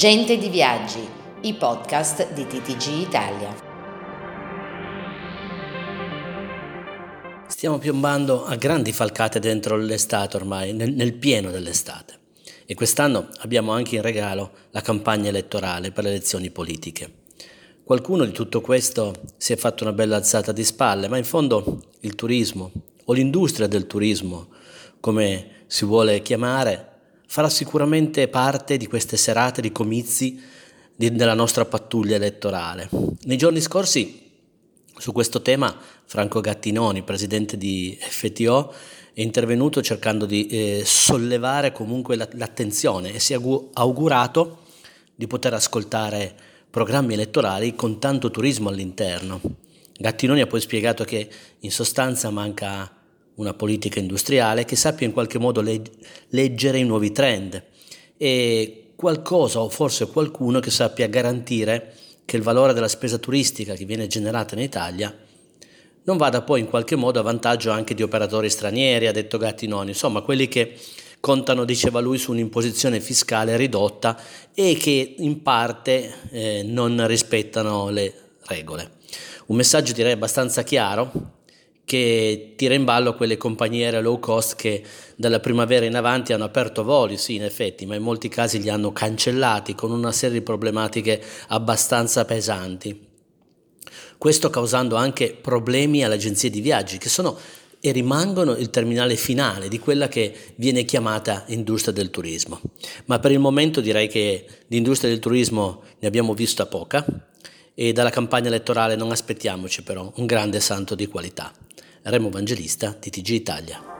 Gente di Viaggi, i podcast di TTG Italia. Stiamo piombando a grandi falcate dentro l'estate ormai, nel, nel pieno dell'estate. E quest'anno abbiamo anche in regalo la campagna elettorale per le elezioni politiche. Qualcuno di tutto questo si è fatto una bella alzata di spalle, ma in fondo il turismo o l'industria del turismo, come si vuole chiamare, farà sicuramente parte di queste serate di comizi di, della nostra pattuglia elettorale. Nei giorni scorsi su questo tema Franco Gattinoni, presidente di FTO, è intervenuto cercando di eh, sollevare comunque l'attenzione e si è augurato di poter ascoltare programmi elettorali con tanto turismo all'interno. Gattinoni ha poi spiegato che in sostanza manca una politica industriale che sappia in qualche modo leg- leggere i nuovi trend e qualcosa o forse qualcuno che sappia garantire che il valore della spesa turistica che viene generata in Italia non vada poi in qualche modo a vantaggio anche di operatori stranieri, ha detto Gattinoni, insomma quelli che contano, diceva lui, su un'imposizione fiscale ridotta e che in parte eh, non rispettano le regole. Un messaggio direi abbastanza chiaro che tira in ballo quelle compagnie aeree low cost che dalla primavera in avanti hanno aperto voli, sì in effetti, ma in molti casi li hanno cancellati con una serie di problematiche abbastanza pesanti. Questo causando anche problemi alle agenzie di viaggi che sono e rimangono il terminale finale di quella che viene chiamata industria del turismo. Ma per il momento direi che l'industria del turismo ne abbiamo vista poca e dalla campagna elettorale non aspettiamoci però un grande santo di qualità. Remo Evangelista, TTG Italia.